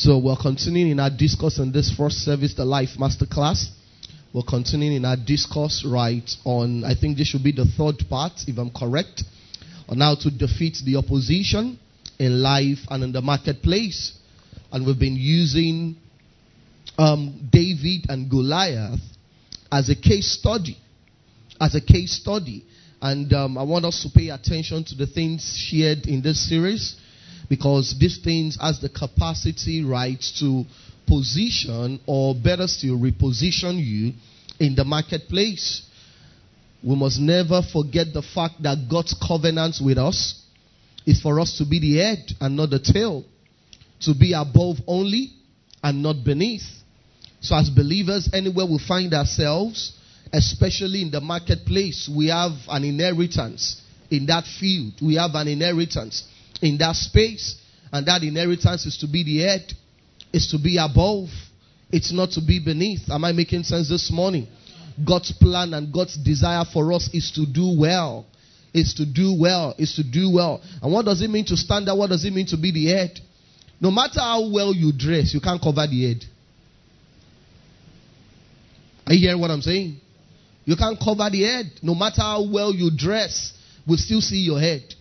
So we're continuing in our discourse in this first service, the Life Masterclass. We're continuing in our discourse right on, I think this should be the third part, if I'm correct, on how to defeat the opposition in life and in the marketplace. And we've been using um, David and Goliath as a case study. As a case study. And um, I want us to pay attention to the things shared in this series because these things has the capacity, right, to position or better still reposition you in the marketplace. We must never forget the fact that God's covenant with us is for us to be the head and not the tail, to be above only and not beneath. So, as believers, anywhere we find ourselves, especially in the marketplace, we have an inheritance in that field. We have an inheritance in that space. And that inheritance is to be the head, is to be above. It's not to be beneath. Am I making sense this morning? God's plan and God's desire for us is to do well. Is to do well. Is to do well. And what does it mean to stand out? What does it mean to be the head? No matter how well you dress, you can't cover the head. Are you hearing what I'm saying? You can't cover the head. No matter how well you dress, we'll still see your head.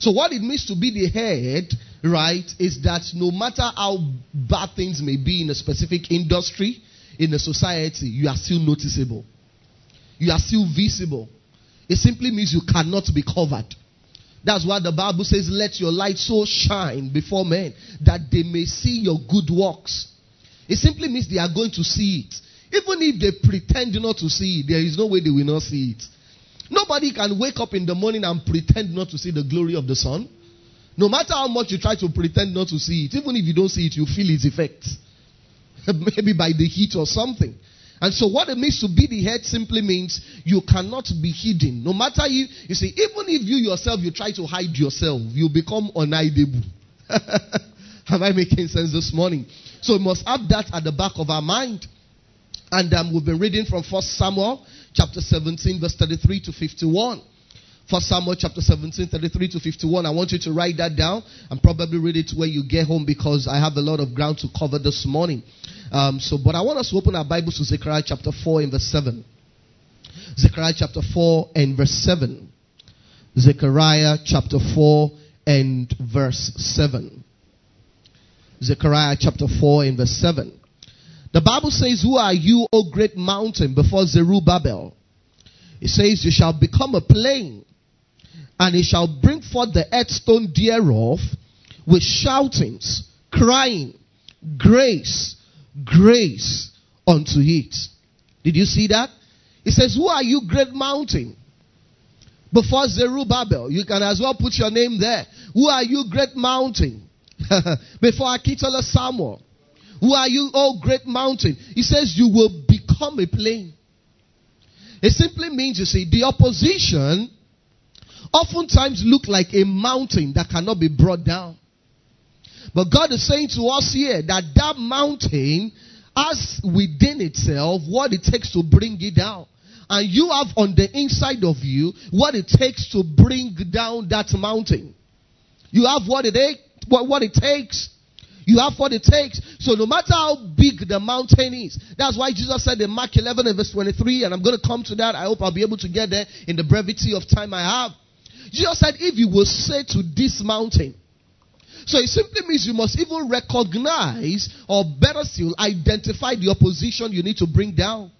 So, what it means to be the head, right, is that no matter how bad things may be in a specific industry, in a society, you are still noticeable. You are still visible. It simply means you cannot be covered. That's why the Bible says, Let your light so shine before men that they may see your good works. It simply means they are going to see it. Even if they pretend not to see it, there is no way they will not see it. Nobody can wake up in the morning and pretend not to see the glory of the sun. No matter how much you try to pretend not to see it, even if you don't see it, you feel its effects. Maybe by the heat or something. And so what it means to be the head simply means you cannot be hidden. No matter you, you see, even if you yourself, you try to hide yourself, you become unhideable. Am I making sense this morning? So we must have that at the back of our mind. And um, we've been reading from First Samuel chapter 17, verse 33 to 51. First Samuel chapter 17, 33 to 51. I want you to write that down and probably read it when you get home because I have a lot of ground to cover this morning. Um, so, but I want us to open our Bibles to Zechariah chapter 4 and verse 7. Zechariah chapter 4 and verse 7. Zechariah chapter 4 and verse 7. Zechariah chapter 4 and verse 7. The Bible says, Who are you, O great mountain, before Zerubbabel? It says, You shall become a plain, and it shall bring forth the headstone thereof with shoutings, crying, grace, grace unto it. Did you see that? It says, Who are you, great mountain? Before Zerubbabel, you can as well put your name there. Who are you, great mountain? Before Akitola Samuel. Who are you, oh great mountain? He says, You will become a plain. It simply means, you see, the opposition oftentimes look like a mountain that cannot be brought down. But God is saying to us here that that mountain has within itself what it takes to bring it down. And you have on the inside of you what it takes to bring down that mountain. You have what it, what, what it takes you have what it takes. So no matter how big the mountain is, that's why Jesus said in Mark 11 and verse 23, and I'm going to come to that. I hope I'll be able to get there in the brevity of time I have. Jesus said, if you will say to this mountain, so it simply means you must even recognize, or better still, identify the opposition you need to bring down.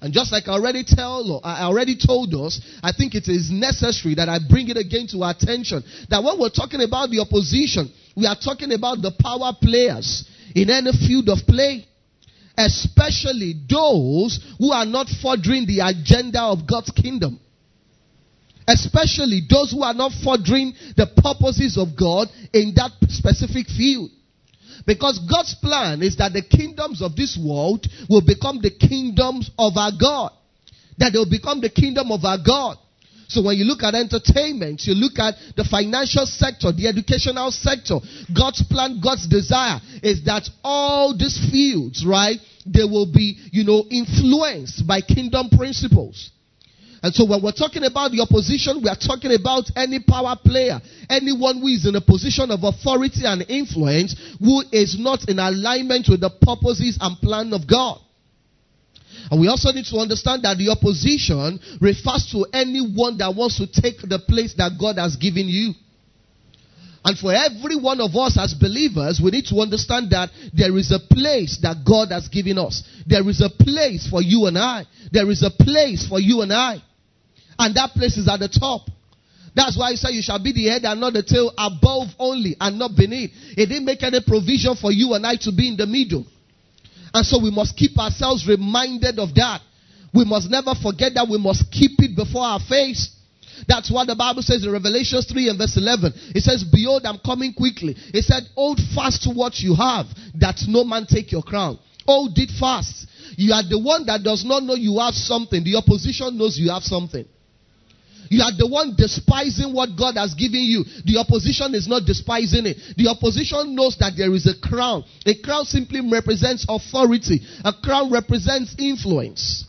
And just like I already tell, I already told us, I think it is necessary that I bring it again to our attention that when we're talking about the opposition, we are talking about the power players in any field of play, especially those who are not furthering the agenda of God's kingdom. Especially those who are not furthering the purposes of God in that specific field. Because God's plan is that the kingdoms of this world will become the kingdoms of our God. That they will become the kingdom of our God. So when you look at entertainment, you look at the financial sector, the educational sector, God's plan, God's desire is that all these fields, right, they will be, you know, influenced by kingdom principles. And so when we're talking about the opposition, we are talking about any power player, anyone who is in a position of authority and influence who is not in alignment with the purposes and plan of God. And we also need to understand that the opposition refers to anyone that wants to take the place that God has given you. And for every one of us as believers, we need to understand that there is a place that God has given us. There is a place for you and I. There is a place for you and I. And that place is at the top. That's why he said you shall be the head and not the tail, above only and not beneath. He didn't make any provision for you and I to be in the middle. And so we must keep ourselves reminded of that. We must never forget that we must keep it before our face. That's what the Bible says in Revelation 3 and verse 11. It says, Behold, I'm coming quickly. It said, Hold fast to what you have, that no man take your crown. Hold it fast. You are the one that does not know you have something. The opposition knows you have something. You are the one despising what God has given you. The opposition is not despising it. The opposition knows that there is a crown. A crown simply represents authority. A crown represents influence.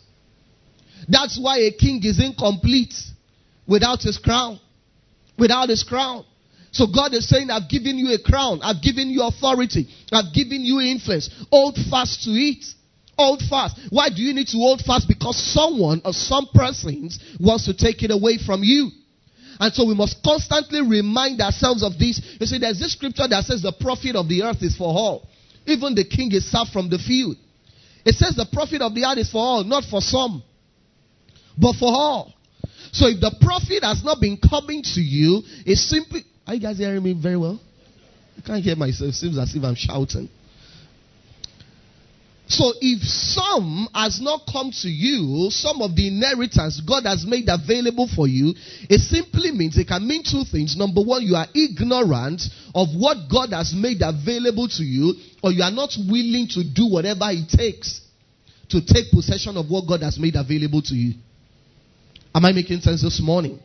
That's why a king is incomplete without his crown. Without his crown. So God is saying, I've given you a crown. I've given you authority. I've given you influence. Hold fast to it. Hold fast. Why do you need to hold fast? Because someone or some persons wants to take it away from you. And so we must constantly remind ourselves of this. You see, there's this scripture that says the profit of the earth is for all. Even the king is served from the field. It says the profit of the earth is for all, not for some, but for all. So if the profit has not been coming to you, it's simply. Are you guys hearing me very well? I can't hear myself. It seems as if I'm shouting. So if some has not come to you, some of the inheritance God has made available for you, it simply means it can mean two things. Number one, you are ignorant of what God has made available to you, or you are not willing to do whatever it takes to take possession of what God has made available to you. Am I making sense this morning?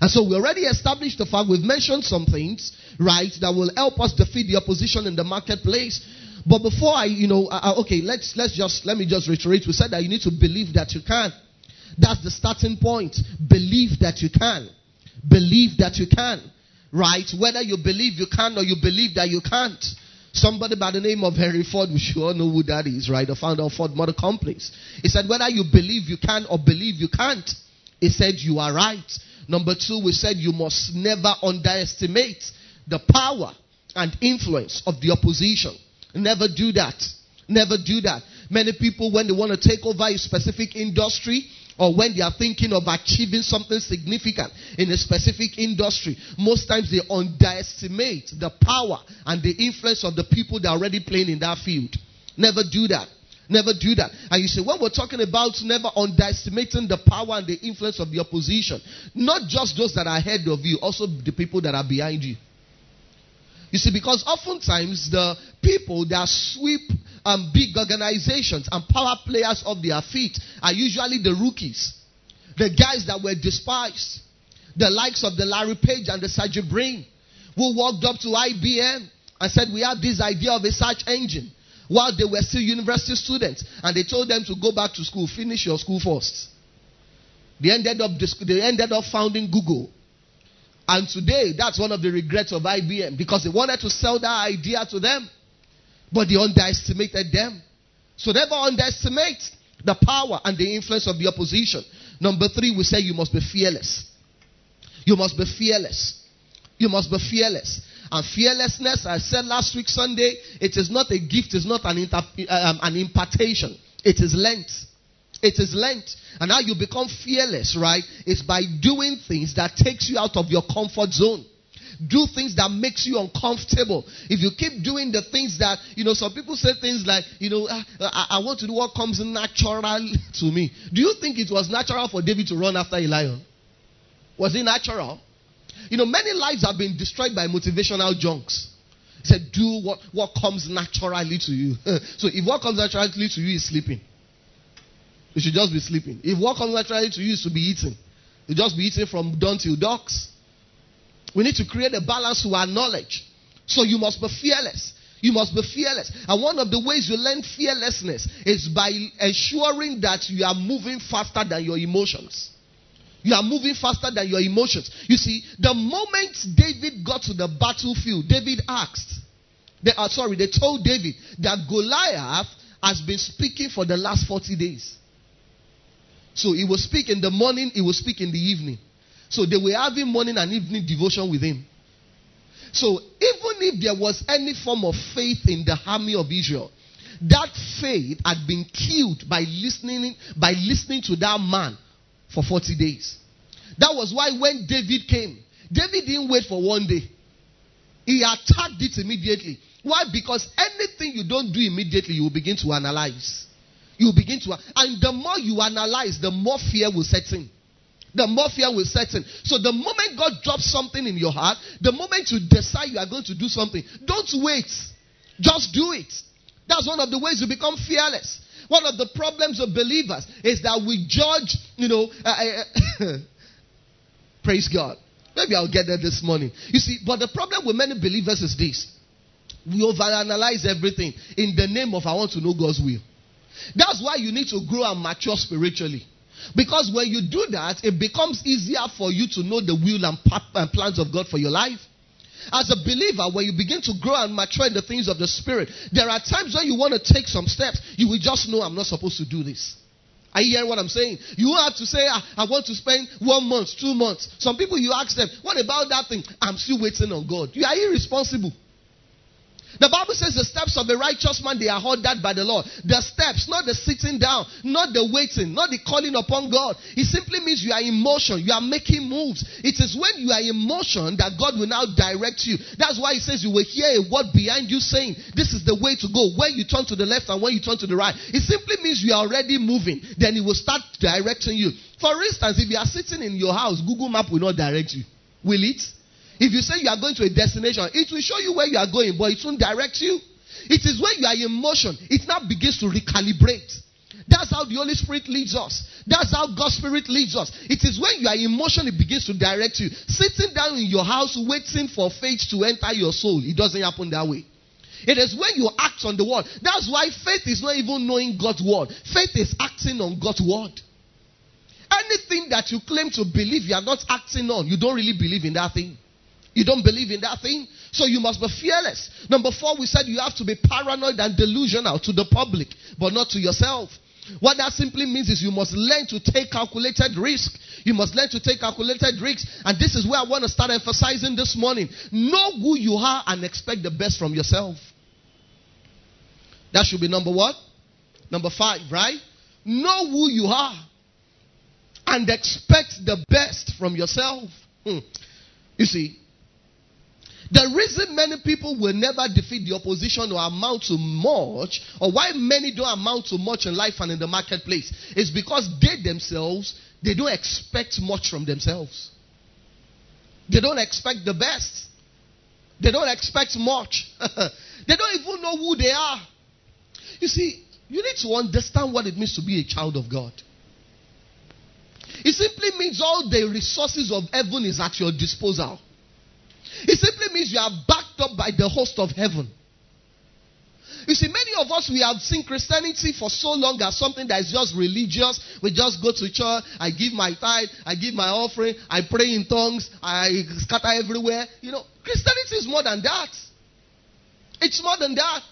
And so we already established the fact, we've mentioned some things, right, that will help us defeat the opposition in the marketplace. But before I, you know, uh, okay, let's let's just let me just reiterate. We said that you need to believe that you can. That's the starting point. Believe that you can. Believe that you can. Right? Whether you believe you can or you believe that you can't. Somebody by the name of Henry Ford, we all know who that is, right? The founder of Ford Motor Companies. He said, whether you believe you can or believe you can't, he said, you are right. Number two, we said you must never underestimate the power and influence of the opposition. Never do that. Never do that. Many people, when they want to take over a specific industry, or when they are thinking of achieving something significant in a specific industry, most times they underestimate the power and the influence of the people that are already playing in that field. Never do that. Never do that. And you say, when we're talking about never underestimating the power and the influence of the opposition, not just those that are ahead of you, also the people that are behind you. You see, because oftentimes the people that sweep um, big organizations and power players off their feet are usually the rookies, the guys that were despised, the likes of the Larry Page and the Sergey Brin, who walked up to IBM and said, We have this idea of a search engine while they were still university students. And they told them to go back to school, finish your school first. They ended up, they ended up founding Google. And today, that's one of the regrets of IBM because they wanted to sell that idea to them, but they underestimated them. So never underestimate the power and the influence of the opposition. Number three, we say you must be fearless. You must be fearless. You must be fearless. And fearlessness, I said last week Sunday, it is not a gift, it's not an, inter- um, an impartation. It is lent. It is lent. And how you become fearless, right? Is by doing things that takes you out of your comfort zone. Do things that makes you uncomfortable. If you keep doing the things that, you know, some people say things like, you know, ah, I, I want to do what comes natural to me. Do you think it was natural for David to run after a lion? Was it natural? You know, many lives have been destroyed by motivational junks. Said, do what, what comes naturally to you. so if what comes naturally to you is sleeping, you should just be sleeping. If what comes naturally to you is to be eating, you just be eating from dawn till dusk. We need to create a balance to our knowledge. So you must be fearless. You must be fearless. And one of the ways you learn fearlessness is by ensuring that you are moving faster than your emotions. You are moving faster than your emotions. You see, the moment David got to the battlefield, David asked, they are uh, sorry, they told David that Goliath has been speaking for the last 40 days. So he will speak in the morning, he will speak in the evening. So they were having morning and evening devotion with him. So even if there was any form of faith in the army of Israel, that faith had been killed by listening by listening to that man for 40 days. That was why when David came, David didn't wait for one day. He attacked it immediately. Why? Because anything you don't do immediately, you will begin to analyze. You begin to, and the more you analyze, the more fear will set in. The more fear will set in. So the moment God drops something in your heart, the moment you decide you are going to do something, don't wait. Just do it. That's one of the ways you become fearless. One of the problems of believers is that we judge, you know, uh, uh, praise God. Maybe I'll get there this morning. You see, but the problem with many believers is this. We overanalyze everything in the name of I want to know God's will. That's why you need to grow and mature spiritually. Because when you do that, it becomes easier for you to know the will and plans of God for your life. As a believer, when you begin to grow and mature in the things of the Spirit, there are times when you want to take some steps. You will just know I'm not supposed to do this. Are you hearing what I'm saying? You have to say, ah, I want to spend one month, two months. Some people, you ask them, What about that thing? I'm still waiting on God. You are irresponsible. The Bible says the steps of a righteous man they are ordered by the Lord. The steps, not the sitting down, not the waiting, not the calling upon God. It simply means you are in motion. You are making moves. It is when you are in motion that God will now direct you. That's why He says you will hear a word behind you saying, "This is the way to go." When you turn to the left and when you turn to the right, it simply means you are already moving. Then He will start directing you. For instance, if you are sitting in your house, Google Map will not direct you. Will it? If you say you are going to a destination, it will show you where you are going, but it won't direct you. It is when you are in motion, it now begins to recalibrate. That's how the Holy Spirit leads us. That's how God's Spirit leads us. It is when you are in motion, it begins to direct you. Sitting down in your house, waiting for faith to enter your soul, it doesn't happen that way. It is when you act on the word. That's why faith is not even knowing God's word. Faith is acting on God's word. Anything that you claim to believe you are not acting on, you don't really believe in that thing. You don't believe in that thing? So you must be fearless. Number four, we said you have to be paranoid and delusional to the public, but not to yourself. What that simply means is you must learn to take calculated risk. You must learn to take calculated risks. And this is where I want to start emphasizing this morning. Know who you are and expect the best from yourself. That should be number what? Number five, right? Know who you are and expect the best from yourself. Hmm. You see, the reason many people will never defeat the opposition or amount to much, or why many don't amount to much in life and in the marketplace, is because they themselves, they don't expect much from themselves. They don't expect the best. They don't expect much. they don't even know who they are. You see, you need to understand what it means to be a child of God. It simply means all the resources of heaven is at your disposal. It simply means you are backed up by the host of heaven. You see, many of us, we have seen Christianity for so long as something that is just religious. We just go to church, I give my tithe, I give my offering, I pray in tongues, I scatter everywhere. You know, Christianity is more than that. It's more than that.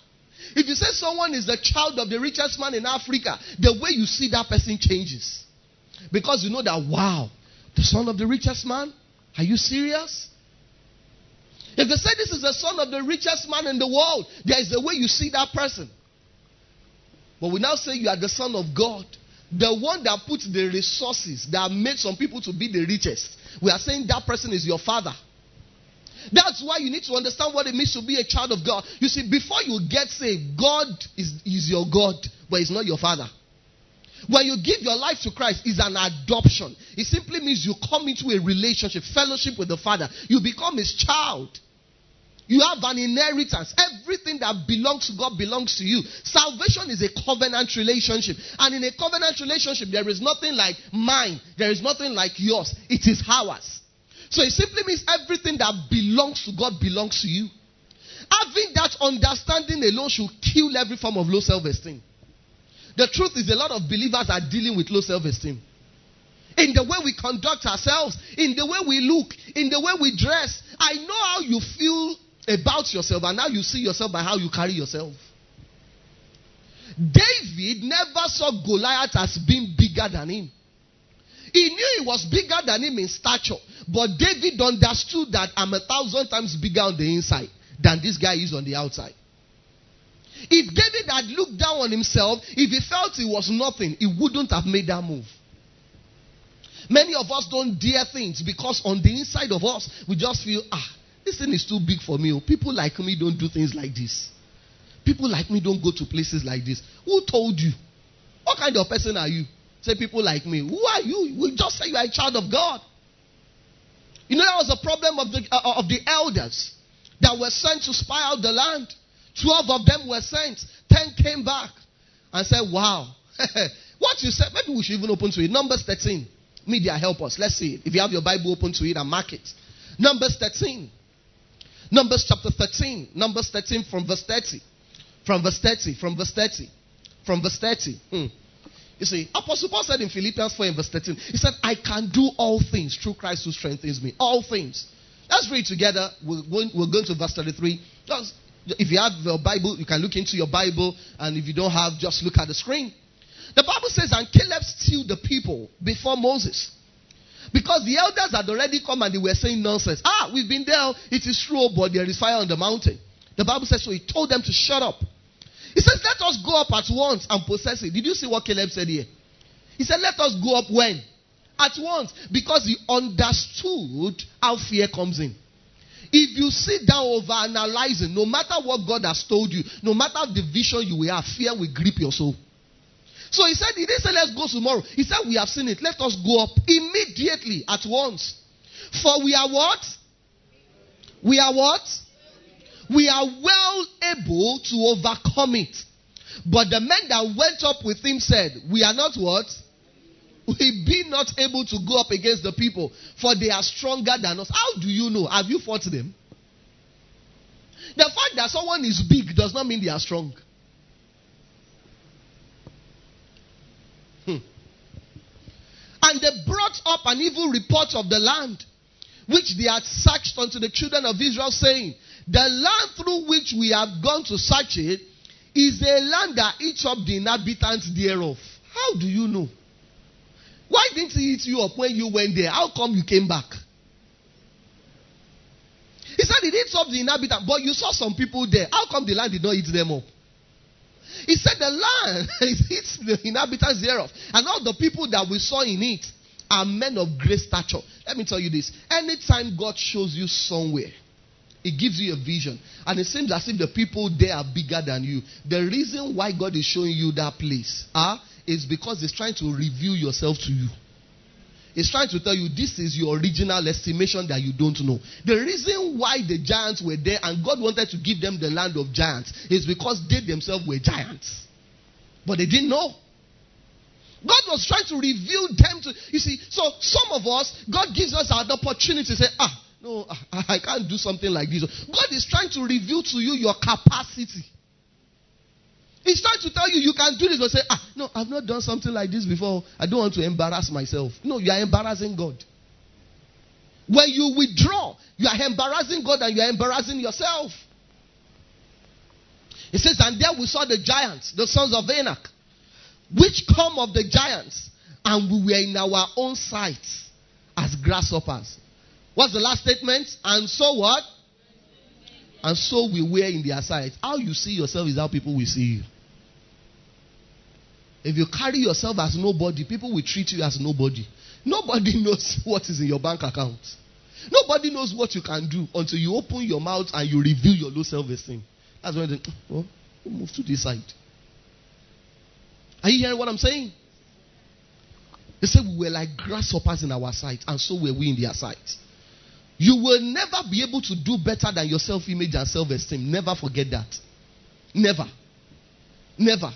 If you say someone is the child of the richest man in Africa, the way you see that person changes. Because you know that, wow, the son of the richest man? Are you serious? If they say this is the son of the richest man in the world, there is a way you see that person. But we now say you are the son of God. The one that puts the resources that made some people to be the richest. We are saying that person is your father. That's why you need to understand what it means to be a child of God. You see, before you get saved, God is, is your God, but He's not your father. When you give your life to Christ, is an adoption. It simply means you come into a relationship, fellowship with the Father. You become His child. You have an inheritance. Everything that belongs to God belongs to you. Salvation is a covenant relationship. And in a covenant relationship, there is nothing like mine. There is nothing like yours. It is ours. So it simply means everything that belongs to God belongs to you. Having that understanding alone should kill every form of low self esteem. The truth is, a lot of believers are dealing with low self esteem. in the way we conduct ourselves, in the way we look, in the way we dress. I know how you feel about yourself and how you see yourself by how you carry yourself. David never saw Goliath as being bigger than him. He knew he was bigger than him in stature, but David understood that I'm a thousand times bigger on the inside than this guy is on the outside. If David had looked down on himself, if he felt he was nothing, he wouldn't have made that move. Many of us don't dare things because on the inside of us, we just feel, ah, this thing is too big for me. People like me don't do things like this. People like me don't go to places like this. Who told you? What kind of person are you? Say people like me. Who are you? We just say you are a child of God. You know that was a problem of the uh, of the elders that were sent to spy out the land. Twelve of them were sent. Ten came back and said, "Wow, what you said." Maybe we should even open to it. Numbers thirteen. Media, help us. Let's see it. If you have your Bible open to it and mark it. Numbers thirteen. Numbers chapter thirteen. Numbers thirteen from verse thirty. From verse 30, from verse 30, from verse 30. Hmm. You see, Apostle Paul said in Philippians 4 and verse 13, he said, I can do all things through Christ who strengthens me. All things. Let's read together. We're going, we're going to verse 33. Just, if you have your Bible, you can look into your Bible. And if you don't have, just look at the screen. The Bible says, and Caleb stilled the people before Moses. Because the elders had already come and they were saying nonsense. Ah, we've been there. It is true, but there is fire on the mountain. The Bible says, so he told them to shut up. He says, let us go up at once and possess it. Did you see what Caleb said here? He said, let us go up when? At once. Because he understood how fear comes in. If you sit down over analyzing, no matter what God has told you, no matter the vision you will have, fear will grip your soul. So he said, he didn't say, let's go tomorrow. He said, we have seen it. Let us go up immediately at once. For we are what? We are what? we are well able to overcome it. But the men that went up with him said, We are not what? We be not able to go up against the people, for they are stronger than us. How do you know? Have you fought them? The fact that someone is big does not mean they are strong. Hmm. And they brought up an evil report of the land, which they had searched unto the children of Israel, saying, the land through which we have gone to search it is a land that eats up the inhabitants thereof. How do you know? Why didn't he eat you up when you went there? How come you came back? He said it eats up the inhabitants, but you saw some people there. How come the land did not eat them up? He said the land eats the inhabitants thereof. And all the people that we saw in it are men of great stature. Let me tell you this. Anytime God shows you somewhere, it gives you a vision. And it seems as if the people there are bigger than you. The reason why God is showing you that place uh, is because it's trying to reveal yourself to you. It's trying to tell you this is your original estimation that you don't know. The reason why the giants were there and God wanted to give them the land of giants is because they themselves were giants. But they didn't know. God was trying to reveal them to you see. So some of us, God gives us an opportunity to say, ah, no, I, I can't do something like this. God is trying to reveal to you your capacity. He's trying to tell you you can do this, but say, ah, no, I've not done something like this before. I don't want to embarrass myself. No, you are embarrassing God. When you withdraw, you are embarrassing God and you are embarrassing yourself. It says, and there we saw the giants, the sons of Anak, which come of the giants, and we were in our own sight as grasshoppers. What's the last statement? And so what? And so we were in their sight. How you see yourself is how people will see you. If you carry yourself as nobody, people will treat you as nobody. Nobody knows what is in your bank account. Nobody knows what you can do until you open your mouth and you reveal your low self esteem. That's when they oh, move to this side. Are you hearing what I'm saying? They said we were like grasshoppers in our sight, and so were we in their sight. You will never be able to do better than your self image and self esteem. Never forget that. Never. Never.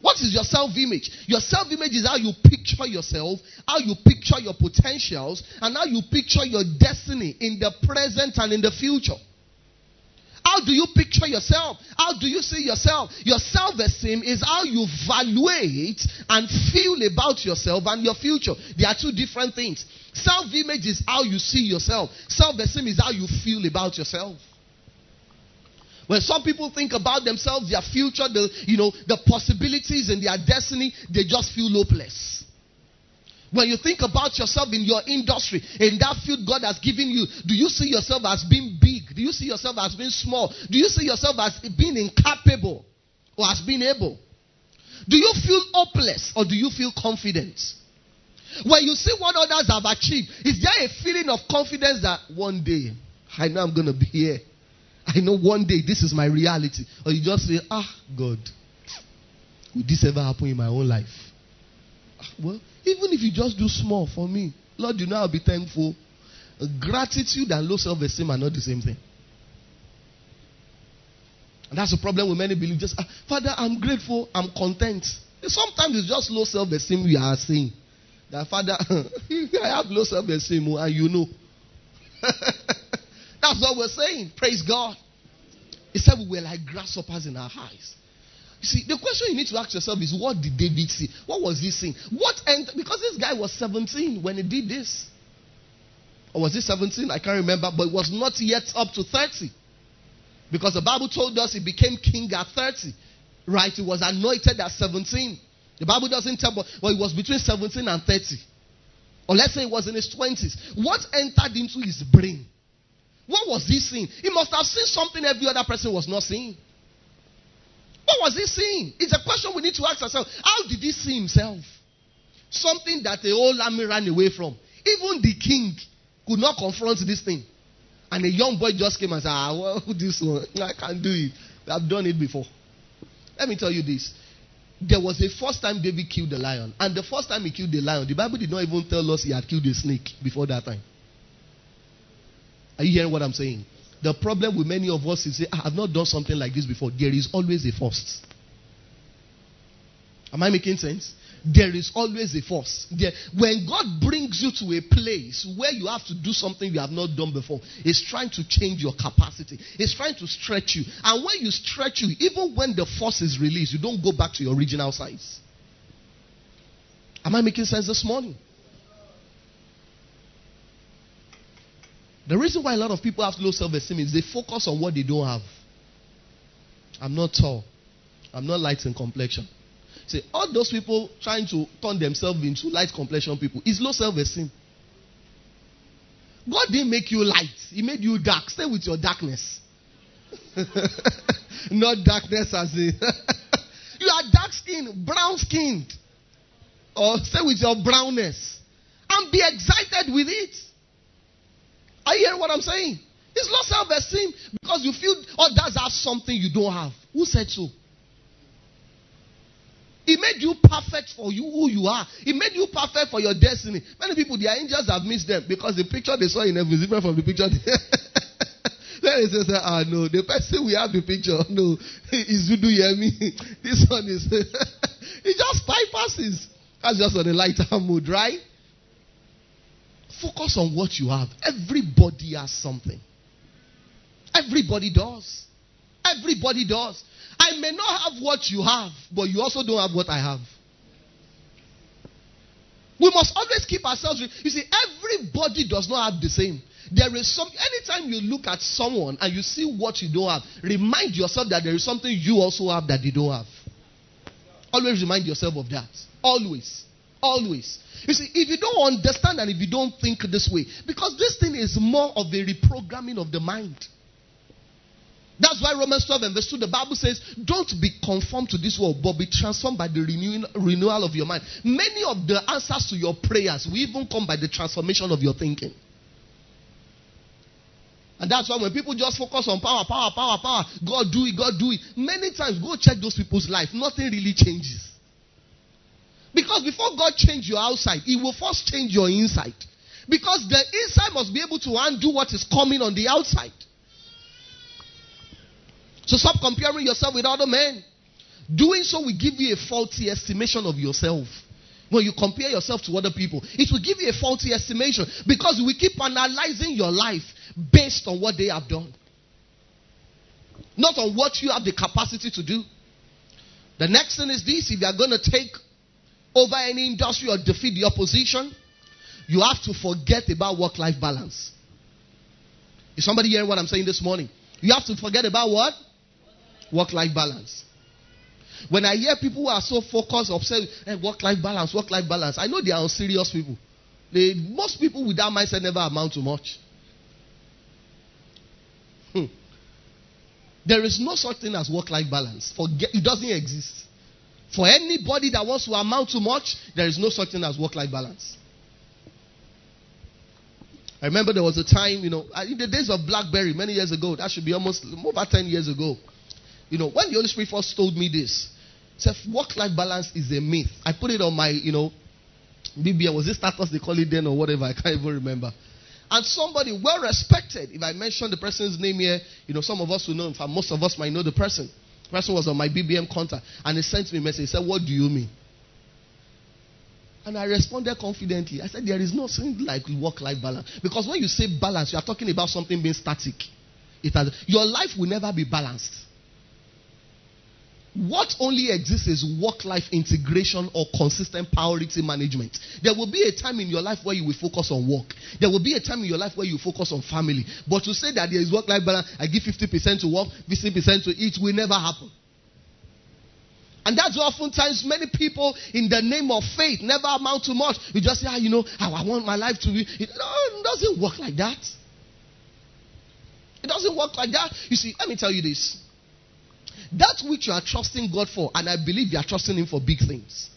What is your self image? Your self image is how you picture yourself, how you picture your potentials, and how you picture your destiny in the present and in the future. How do you picture yourself? How do you see yourself? Your self esteem is how you evaluate and feel about yourself and your future. They are two different things. Self image is how you see yourself, self esteem is how you feel about yourself. When some people think about themselves, their future, the, you know, the possibilities and their destiny, they just feel hopeless. When you think about yourself in your industry, in that field God has given you, do you see yourself as being big? Do you see yourself as being small? Do you see yourself as being incapable or as being able? Do you feel hopeless or do you feel confident? When you see what others have achieved, is there a feeling of confidence that one day I know I'm going to be here? I know one day this is my reality. Or you just say, ah, God, would this ever happen in my own life? Ah, well, even if you just do small for me, Lord, you know I'll be thankful. Gratitude and low self esteem are not the same thing. And that's the problem with many believers. Ah, Father, I'm grateful, I'm content. Sometimes it's just low self esteem we are saying. That, Father, I have low self esteem, oh, and you know. that's what we're saying. Praise God. He said we were like grasshoppers in our eyes. You see, the question you need to ask yourself is what did David see? What was he seeing? What end? Because this guy was 17 when he did this. Or was he 17? I can't remember, but it was not yet up to 30. Because the Bible told us he became king at 30. Right? He was anointed at 17. The Bible doesn't tell, but well, it was between 17 and 30. Or let's say it was in his 20s. What entered into his brain? What was he seeing? He must have seen something every other person was not seeing. What was he seeing? It's a question we need to ask ourselves. How did he see himself? Something that the whole army ran away from. Even the king could not confront this thing. And a young boy just came and said, Ah, well, this one, I can't do it. I've done it before. Let me tell you this. There was a first time David killed the lion. And the first time he killed the lion, the Bible did not even tell us he had killed a snake before that time. Are you hearing what I'm saying? The problem with many of us is say, I have not done something like this before. There is always a first. Am I making sense? There is always a force. There, when God brings you to a place where you have to do something you have not done before, He's trying to change your capacity. He's trying to stretch you. And when you stretch you, even when the force is released, you don't go back to your original size. Am I making sense this morning? The reason why a lot of people have low self esteem is they focus on what they don't have. I'm not tall. I'm not light in complexion. See, all those people trying to turn themselves into light complexion people is low self esteem. God didn't make you light, He made you dark. Stay with your darkness. not darkness as in. you are dark skinned, brown skinned. Or stay with your brownness. And be excited with it. Are you hearing what I'm saying? It's not self esteem because you feel others have something you don't have. Who said so? It made you perfect for you who you are. It made you perfect for your destiny. Many people, their angels have missed them because the picture they saw in heaven is different from the picture. Then they say, ah no, the person we have the picture, no, is you do hear me? This one is it just bypasses. That's just on the lighter mood, right? Focus on what you have. Everybody has something. Everybody does. Everybody does. I may not have what you have, but you also don't have what I have. We must always keep ourselves. You see, everybody does not have the same. There is some. Anytime you look at someone and you see what you don't have, remind yourself that there is something you also have that they don't have. Always remind yourself of that. Always. Always. You see, if you don't understand and if you don't think this way, because this thing is more of a reprogramming of the mind. That's why Romans 12 and verse 2, the Bible says, Don't be conformed to this world, but be transformed by the renewing, renewal of your mind. Many of the answers to your prayers will even come by the transformation of your thinking. And that's why when people just focus on power, power, power, power, God do it, God do it. Many times, go check those people's life. Nothing really changes. Because before God change your outside, He will first change your inside. Because the inside must be able to undo what is coming on the outside. So stop comparing yourself with other men. Doing so will give you a faulty estimation of yourself. When you compare yourself to other people, it will give you a faulty estimation because we keep analyzing your life based on what they have done. not on what you have the capacity to do. The next thing is this if you are going to take over any industry or defeat the opposition, you have to forget about work life balance. Is somebody hearing what I'm saying this morning? You have to forget about what? Work life balance. When I hear people who are so focused, obsessed, hey, work life balance, work life balance, I know they are serious people. They, most people with that mindset never amount to much. Hmm. There is no such thing as work life balance. Forget, it doesn't exist. For anybody that wants to amount to much, there is no such thing as work life balance. I remember there was a time, you know, uh, in the days of Blackberry many years ago, that should be almost over 10 years ago. You know, when the Holy Spirit first told me this, said work life balance is a myth. I put it on my, you know, BBM. Was it status they call it then or whatever? I can't even remember. And somebody well respected, if I mention the person's name here, you know, some of us will know, in fact, most of us might know the person. Person was on my BBM contact and he sent me a message. He said, What do you mean? And I responded confidently. I said, There is nothing like work life balance. Because when you say balance, you are talking about something being static. It has, your life will never be balanced. What only exists is work life integration or consistent priority management. There will be a time in your life where you will focus on work. There will be a time in your life where you focus on family. But to say that there is work life balance, I give 50% to work, 50% to eat, will never happen. And that's oftentimes many people in the name of faith never amount to much. You just say, ah, you know, I want my life to be. It, no, it doesn't work like that. It doesn't work like that. You see, let me tell you this. That which you are trusting God for, and I believe you are trusting Him for big things,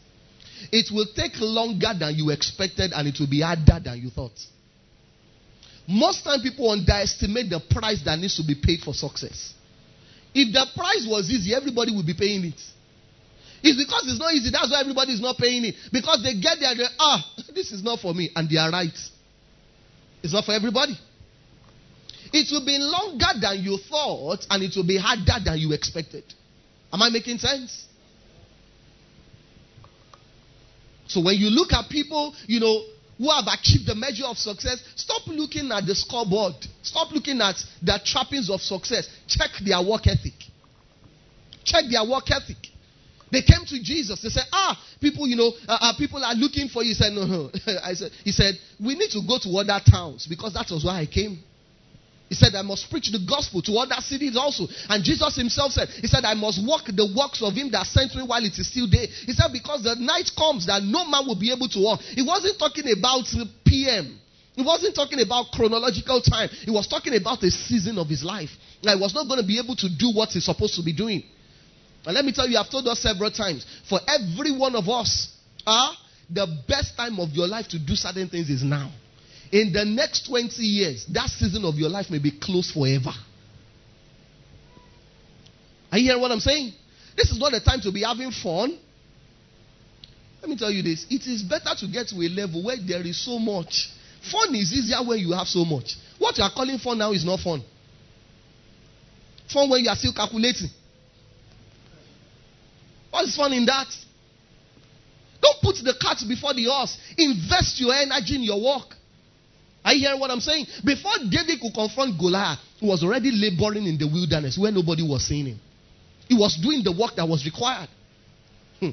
it will take longer than you expected and it will be harder than you thought. Most time people underestimate the price that needs to be paid for success. If the price was easy, everybody would be paying it. It's because it's not easy. That's why everybody is not paying it. Because they get there, they ah, this is not for me, and they are right. It's not for everybody. It will be longer than you thought, and it will be harder than you expected. Am I making sense? So when you look at people, you know, who have achieved the measure of success, stop looking at the scoreboard. Stop looking at the trappings of success. Check their work ethic. Check their work ethic. They came to Jesus. They said, Ah, people, you know, uh, uh, people are looking for you. He said, No, no. I said, he said, We need to go to other towns because that was why I came. He said, I must preach the gospel to other cities also. And Jesus himself said, He said, I must work the works of him that sent me while it is still day. He said, Because the night comes that no man will be able to walk. He wasn't talking about PM. He wasn't talking about chronological time. He was talking about the season of his life. Now, he was not going to be able to do what he's supposed to be doing. And let me tell you, I've told us several times for every one of us, uh, the best time of your life to do certain things is now. In the next 20 years, that season of your life may be closed forever. Are you hearing what I'm saying? This is not the time to be having fun. Let me tell you this it is better to get to a level where there is so much. Fun is easier when you have so much. What you are calling fun now is not fun. Fun when you are still calculating. What's fun in that? Don't put the cart before the horse. Invest your energy in your work. Are you hearing what I'm saying? Before David could confront Goliath, he was already laboring in the wilderness where nobody was seeing him. He was doing the work that was required. Hmm.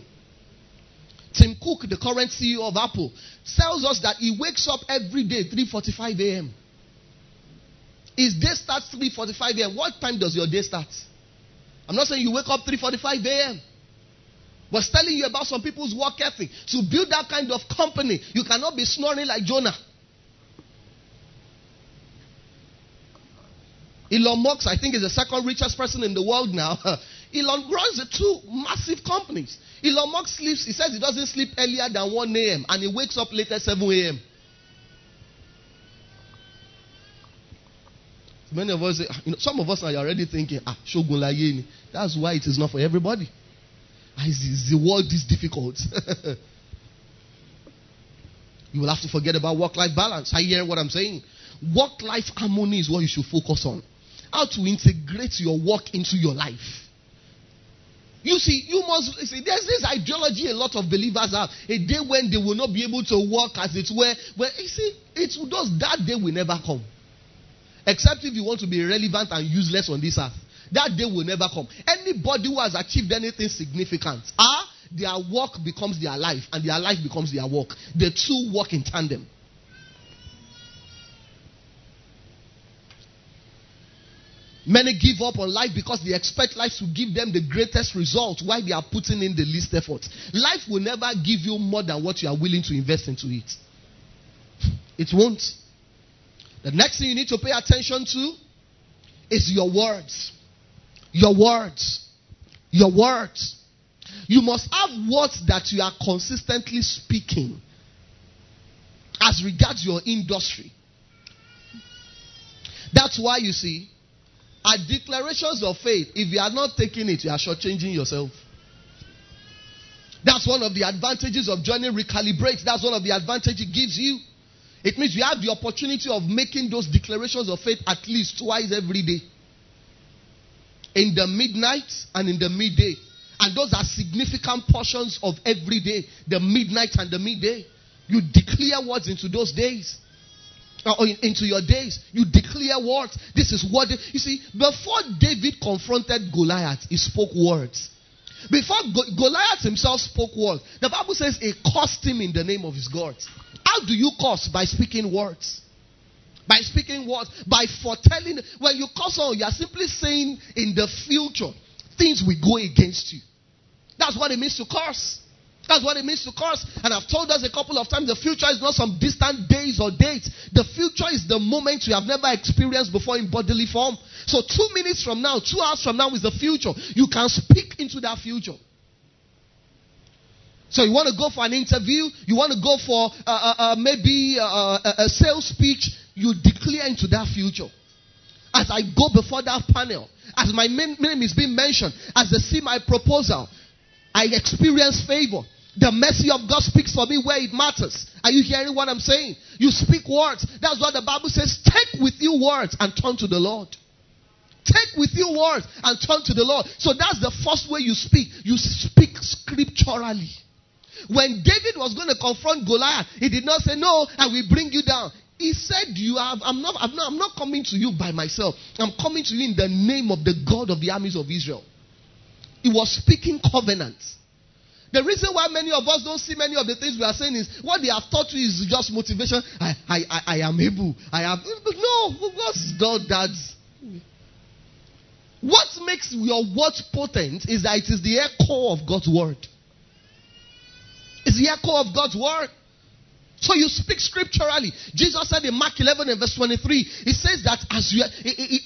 Tim Cook, the current CEO of Apple, tells us that he wakes up every day 3:45 a.m. His day starts 3:45 a.m. What time does your day start? I'm not saying you wake up 3:45 a.m. Was telling you about some people's work ethic. To build that kind of company, you cannot be snoring like Jonah. Elon Musk, I think, is the second richest person in the world now. Elon runs two massive companies. Elon Musk sleeps, he says he doesn't sleep earlier than 1 a.m. and he wakes up later 7 a.m. Many of us, you know, some of us are already thinking, ah, Shogun Layeni. That's why it is not for everybody. Is the world this difficult? you will have to forget about work life balance. I hear what I'm saying. Work life harmony is what you should focus on. How to integrate your work into your life. You see, you must see. There's this ideology a lot of believers have. A day when they will not be able to work as it were. Well, you see, it's just that day will never come. Except if you want to be relevant and useless on this earth. That day will never come. Anybody who has achieved anything significant, ah, their work becomes their life, and their life becomes their work. The two work in tandem. Many give up on life because they expect life to give them the greatest result while they are putting in the least effort. Life will never give you more than what you are willing to invest into it. It won't. The next thing you need to pay attention to is your words. Your words. Your words. You must have words that you are consistently speaking as regards your industry. That's why you see, at declarations of faith, if you are not taking it, you are shortchanging yourself. That's one of the advantages of joining Recalibrate. That's one of the advantages it gives you. It means you have the opportunity of making those declarations of faith at least twice every day. In the midnight and in the midday. And those are significant portions of every day. The midnight and the midday. You declare words into those days. Uh, or into your days. You declare words. This is what. They, you see, before David confronted Goliath, he spoke words. Before Goliath himself spoke words, the Bible says he cursed him in the name of his God. How do you curse? By speaking words. By speaking words. By foretelling. When you curse on, you are simply saying in the future, things will go against you. That's what it means to curse. That's what it means to curse. And I've told us a couple of times the future is not some distant days or dates. The future is the moment you have never experienced before in bodily form. So, two minutes from now, two hours from now is the future. You can speak into that future. So you want to go for an interview, you want to go for uh, uh, uh, maybe uh, uh, a sales speech, you declare into that future. As I go before that panel, as my name is being mentioned, as they see my proposal, I experience favor. The mercy of God speaks for me where it matters. Are you hearing what I'm saying? You speak words. That's what the Bible says. Take with you words and turn to the Lord. Take with you words and turn to the Lord. So that's the first way you speak. You speak scripturally. When David was going to confront Goliath, he did not say, No, I will bring you down. He said, You have I'm not, I'm not I'm not coming to you by myself. I'm coming to you in the name of the God of the armies of Israel. He was speaking covenants. The reason why many of us don't see many of the things we are saying is what they have taught you is just motivation. I, I, I, I am able. I have. No, God's God, that. What makes your words potent is that it is the echo of God's word. It's the echo of God's word. So you speak scripturally. Jesus said in Mark 11 and verse 23, he says that as you,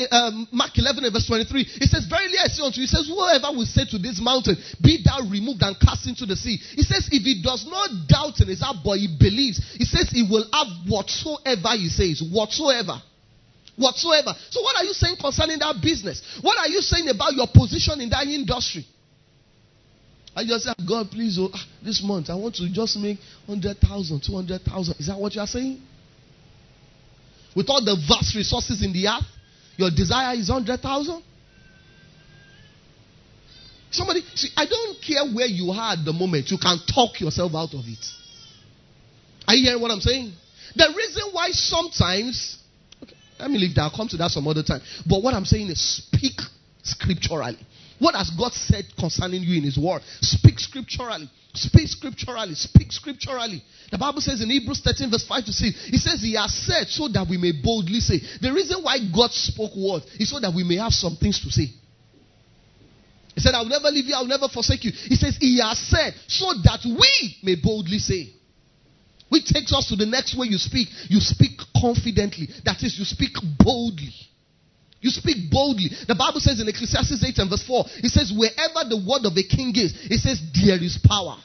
um, Mark 11 and verse 23, he says, Verily I say unto you, he says, Whoever will say to this mountain, Be thou removed and cast into the sea. He says, If he does not doubt in his heart, but he believes, he says, He will have whatsoever he says. Whatsoever. Whatsoever. So what are you saying concerning that business? What are you saying about your position in that industry? I just said, God, please, oh, ah, this month I want to just make 100,000, 200,000. Is that what you are saying? With all the vast resources in the earth, your desire is 100,000? Somebody, see, I don't care where you are at the moment, you can talk yourself out of it. Are you hearing what I'm saying? The reason why sometimes, okay, let me leave that, I'll come to that some other time. But what I'm saying is speak scripturally. What has God said concerning you in His Word? Speak scripturally. Speak scripturally. Speak scripturally. The Bible says in Hebrews 13, verse 5 to 6, He says, He has said so that we may boldly say. The reason why God spoke words is so that we may have some things to say. He said, I will never leave you, I will never forsake you. He says, He has said so that we may boldly say. Which takes us to the next way you speak. You speak confidently. That is, you speak boldly. You speak boldly. The Bible says in Ecclesiastes 8 and verse 4, it says, Wherever the word of a king is, it says, There is power.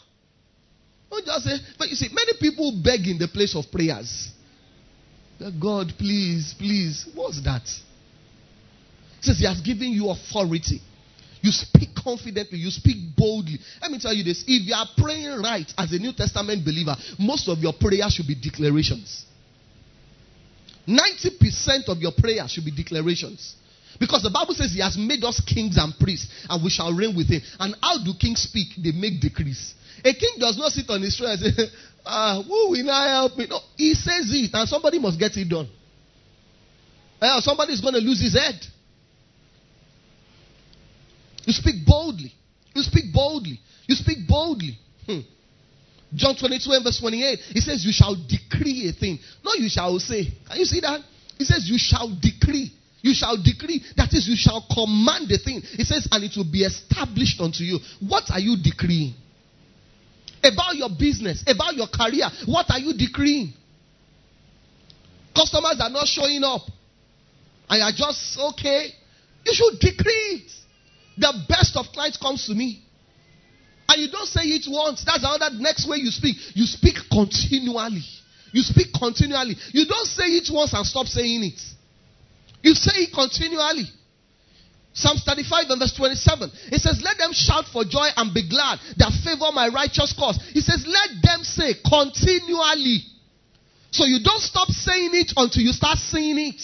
Don't just say, but you see, many people beg in the place of prayers. God, please, please. What's that? It says, He has given you authority. You speak confidently, you speak boldly. Let me tell you this if you are praying right as a New Testament believer, most of your prayers should be declarations. 90% of your prayer should be declarations. Because the Bible says he has made us kings and priests, and we shall reign with him. And how do kings speak? They make decrees. A king does not sit on his throne and say, ah, who will I help me? No, he says it, and somebody must get it done. Or somebody is going to lose his head. You speak boldly. You speak boldly. You speak boldly. Hmm. Job 22 and verse 28, He says, You shall decree a thing. No, you shall say. Can you see that? He says, You shall decree. You shall decree. That is, you shall command the thing. He says, and it will be established unto you. What are you decreeing? About your business, about your career. What are you decreeing? Customers are not showing up. And you're just, okay. You should decree it. The best of clients comes to me. And you don't say it once. That's another next way you speak. You speak continually. You speak continually. You don't say it once and stop saying it. You say it continually. Psalm 35 and verse 27. It says, Let them shout for joy and be glad that favor my righteous cause. He says, Let them say continually. So you don't stop saying it until you start saying it.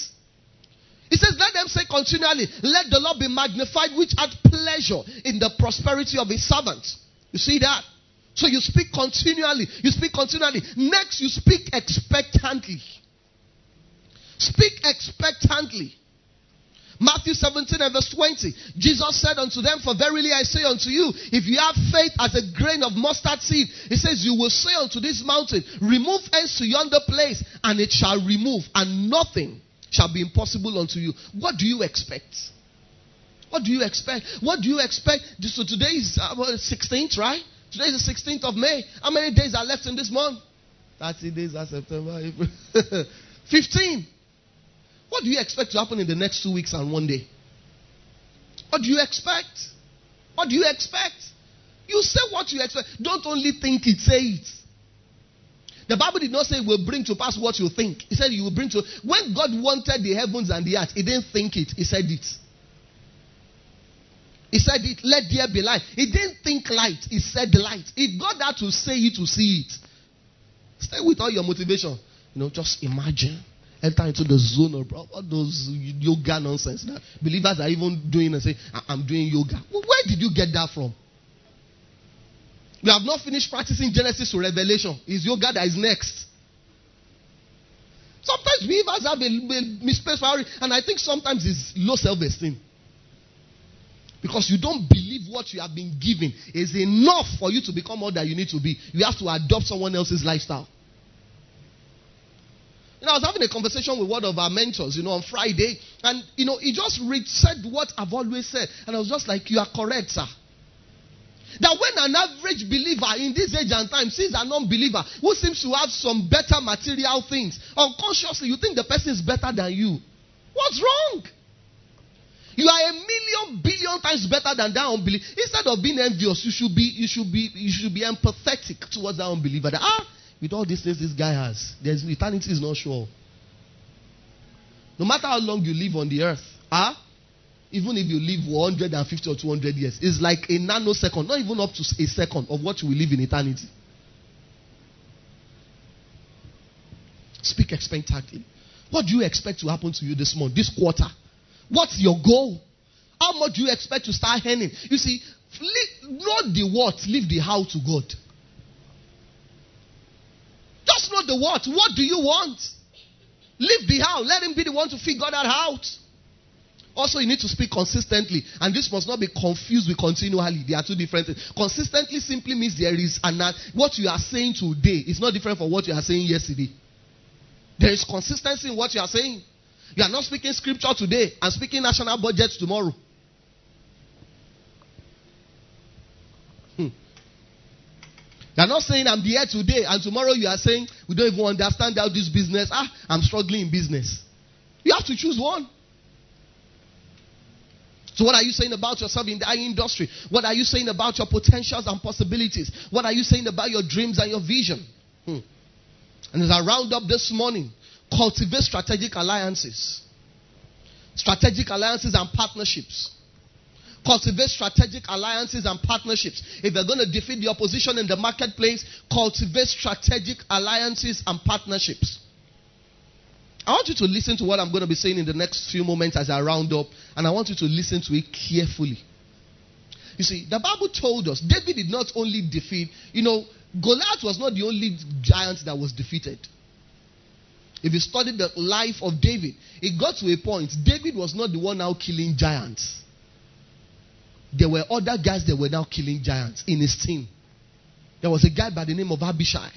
He says, Let them say continually, Let the Lord be magnified, which had pleasure in the prosperity of his servants. You see that? So you speak continually. You speak continually. Next, you speak expectantly. Speak expectantly. Matthew 17 and verse 20. Jesus said unto them, For verily I say unto you, if you have faith as a grain of mustard seed, he says, You will say unto this mountain, Remove hence to yonder place, and it shall remove, and nothing shall be impossible unto you. What do you expect? What do you expect? What do you expect? So today is uh, 16th, right? Today is the 16th of May. How many days are left in this month? 30 days are September, April. 15. What do you expect to happen in the next two weeks and one day? What do you expect? What do you expect? You say what you expect. Don't only think it, say it. The Bible did not say it will bring to pass what you think. He said you will bring to. When God wanted the heavens and the earth, He didn't think it. He said it. He said it. Let there be light. He didn't think light. He said light. He got that to say it to see it. Stay with all your motivation. You know, just imagine enter into the zone of all those yoga nonsense that believers are even doing and say, I'm doing yoga. Where did you get that from? We have not finished practicing Genesis to Revelation. It's yoga that is next. Sometimes believers have a, a misplaced priority, and I think sometimes it's low self esteem. Because you don't believe what you have been given is enough for you to become all that you need to be. You have to adopt someone else's lifestyle. You know, I was having a conversation with one of our mentors, you know, on Friday, and you know, he just said what I've always said, and I was just like, "You are correct, sir." That when an average believer in this age and time sees a non-believer who seems to have some better material things, unconsciously you think the person is better than you. What's wrong? You are a million billion times better than that unbeliever. Instead of being envious, you should be you should be you should be empathetic towards that unbeliever. That, ah, with all these things this guy has, there's eternity is not sure. No matter how long you live on the earth, ah, even if you live 150 or 200 years, it's like a nanosecond, not even up to a second of what you will live in eternity. Speak expectantly. What do you expect to happen to you this month, this quarter? What's your goal? How much do you expect to start earning? You see, not the what, leave the how to God. Just not the what. What do you want? Leave the how. Let him be the one to figure that out. Also, you need to speak consistently. And this must not be confused with continually. They are two different things. Consistently simply means there is an what you are saying today is not different from what you are saying yesterday. There is consistency in what you are saying. You are not speaking scripture today and speaking national budgets tomorrow. You're not saying I'm here today and tomorrow you are saying we don't even understand how this business. Ah, I'm struggling in business. You have to choose one. So, what are you saying about yourself in the industry? What are you saying about your potentials and possibilities? What are you saying about your dreams and your vision? Hmm. And as I round up this morning, cultivate strategic alliances, strategic alliances and partnerships. Cultivate strategic alliances and partnerships. If you're going to defeat the opposition in the marketplace, cultivate strategic alliances and partnerships. I want you to listen to what I'm going to be saying in the next few moments as I round up, and I want you to listen to it carefully. You see, the Bible told us David did not only defeat, you know, Goliath was not the only giant that was defeated. If you study the life of David, it got to a point, David was not the one now killing giants. there were other guys that were now killing giants in his team. There was a guy by the name of Abishai.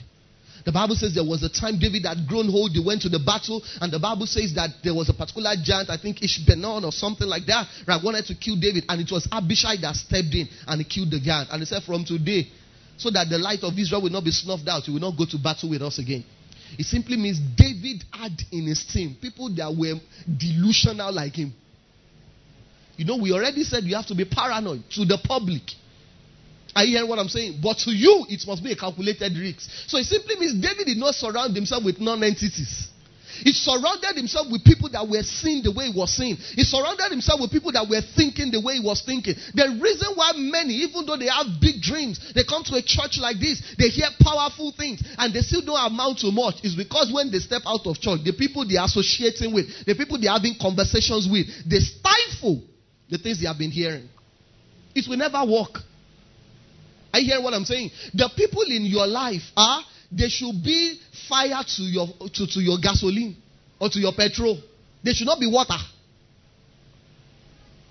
The Bible says there was a time David had grown old, he went to the battle, and the Bible says that there was a particular giant, I think Ishbenon or something like that, right, wanted to kill David, and it was Abishai that stepped in and he killed the giant. And he said, From today, so that the light of Israel will not be snuffed out, you will not go to battle with us again. It simply means David had in his team people that were delusional like him. You know, we already said you have to be paranoid to the public. Are you hearing what I'm saying? But to you, it must be a calculated risk. So it simply means David did not surround himself with non entities. He surrounded himself with people that were seeing the way he was seeing. He surrounded himself with people that were thinking the way he was thinking. The reason why many, even though they have big dreams, they come to a church like this, they hear powerful things, and they still don't amount to much, is because when they step out of church, the people they are associating with, the people they are having conversations with, they stifle the things they have been hearing. It will never work. I hear what I'm saying. The people in your life are they should be fire to your to, to your gasoline or to your petrol. They should not be water.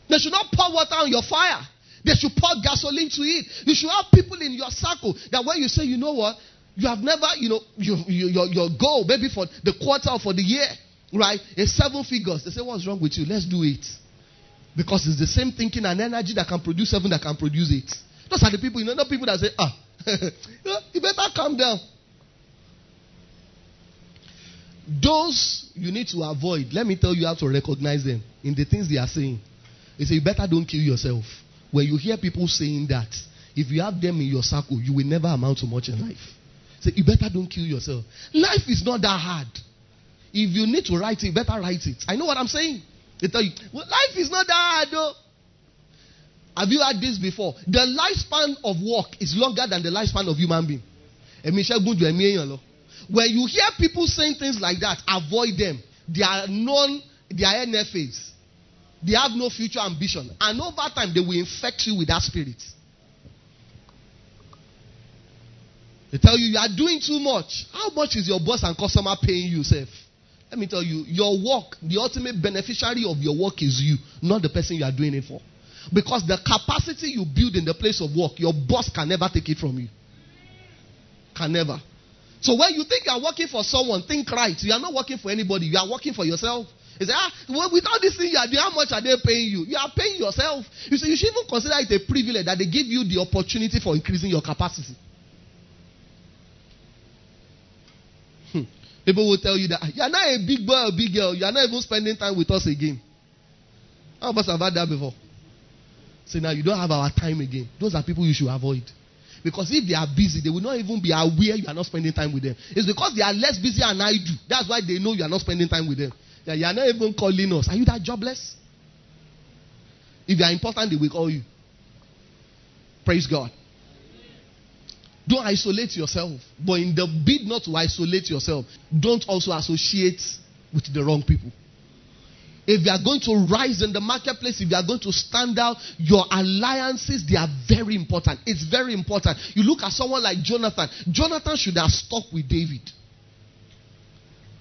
They should not pour water on your fire. They should pour gasoline to it. You should have people in your circle that when you say, you know what, you have never, you know, you, you, your, your goal, maybe for the quarter or for the year, right, is seven figures. They say, what's wrong with you? Let's do it. Because it's the same thinking and energy that can produce seven that can produce eight. Those are the people, you know, not people that say, ah, you better calm down. Those you need to avoid. Let me tell you how to recognize them in the things they are saying. They say, you better don't kill yourself. When you hear people saying that, if you have them in your circle, you will never amount to much in life. Say, you better don't kill yourself. Life is not that hard. If you need to write it, better write it. I know what I'm saying. They tell you, well, life is not that hard though. Have you heard this before? The lifespan of work is longer than the lifespan of human being. When you hear people saying things like that, avoid them. They are non, they are NFAs. They have no future ambition. And over time, they will infect you with that spirit. They tell you you are doing too much. How much is your boss and customer paying you, self? Let me tell you, your work, the ultimate beneficiary of your work is you, not the person you are doing it for. Because the capacity you build in the place of work, your boss can never take it from you. Can never. So when you think you are working for someone, think right. You are not working for anybody. You are working for yourself. You say, ah, well, without this thing you are doing, how much are they paying you? You are paying yourself. You see, you should even consider it a privilege that they give you the opportunity for increasing your capacity. Hmm. People will tell you that you are not a big boy or big girl. You are not even spending time with us again. How of us have had that before? Say now you don't have our time again. Those are people you should avoid. Because if they are busy, they will not even be aware you are not spending time with them. It's because they are less busy than I do. That's why they know you are not spending time with them. Yeah, you are not even calling us. Are you that jobless? If you are important, they will call you. Praise God. Don't isolate yourself. But in the bid not to isolate yourself, don't also associate with the wrong people. If you are going to rise in the marketplace, if you are going to stand out, your alliances, they are very important. It's very important. You look at someone like Jonathan. Jonathan should have stuck with David.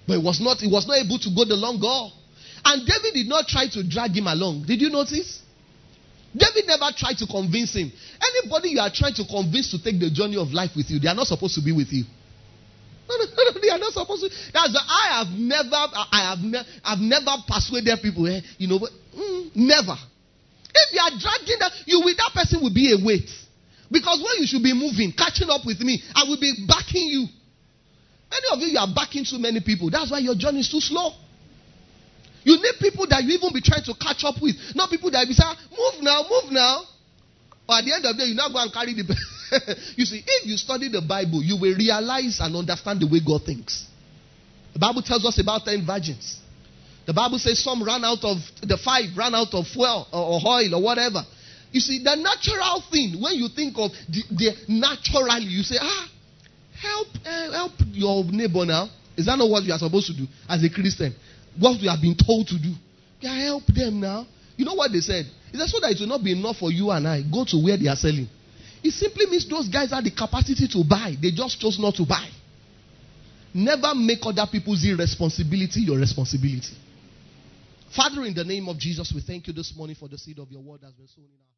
But he was not, he was not able to go the long haul. And David did not try to drag him along. Did you notice? David never tried to convince him. Anybody you are trying to convince to take the journey of life with you, they are not supposed to be with you. They are not supposed to. That's why I have never, I have, I've never persuaded people. Eh, you know, but, mm, never. If you are dragging that, you with that person will be a weight. Because when you should be moving, catching up with me, I will be backing you. Many of you, you are backing too many people. That's why your journey is too slow. You need people that you even be trying to catch up with, not people that be saying, "Move now, move now." Or at the end of the day, you now go and carry the. you see, if you study the Bible, you will realize and understand the way God thinks. The Bible tells us about ten virgins. The Bible says some ran out of the five, ran out of or, oil or whatever. You see, the natural thing when you think of the, the naturally, you say, ah, help, uh, help your neighbor now. Is that not what you are supposed to do as a Christian? What we have been told to do? Yeah, help them now. You know what they said? He said, so that it will not be enough for you and I. Go to where they are selling. It simply means those guys had the capacity to buy. They just chose not to buy. Never make other people's irresponsibility your responsibility. Father, in the name of Jesus, we thank you this morning for the seed of your word that has been sown in our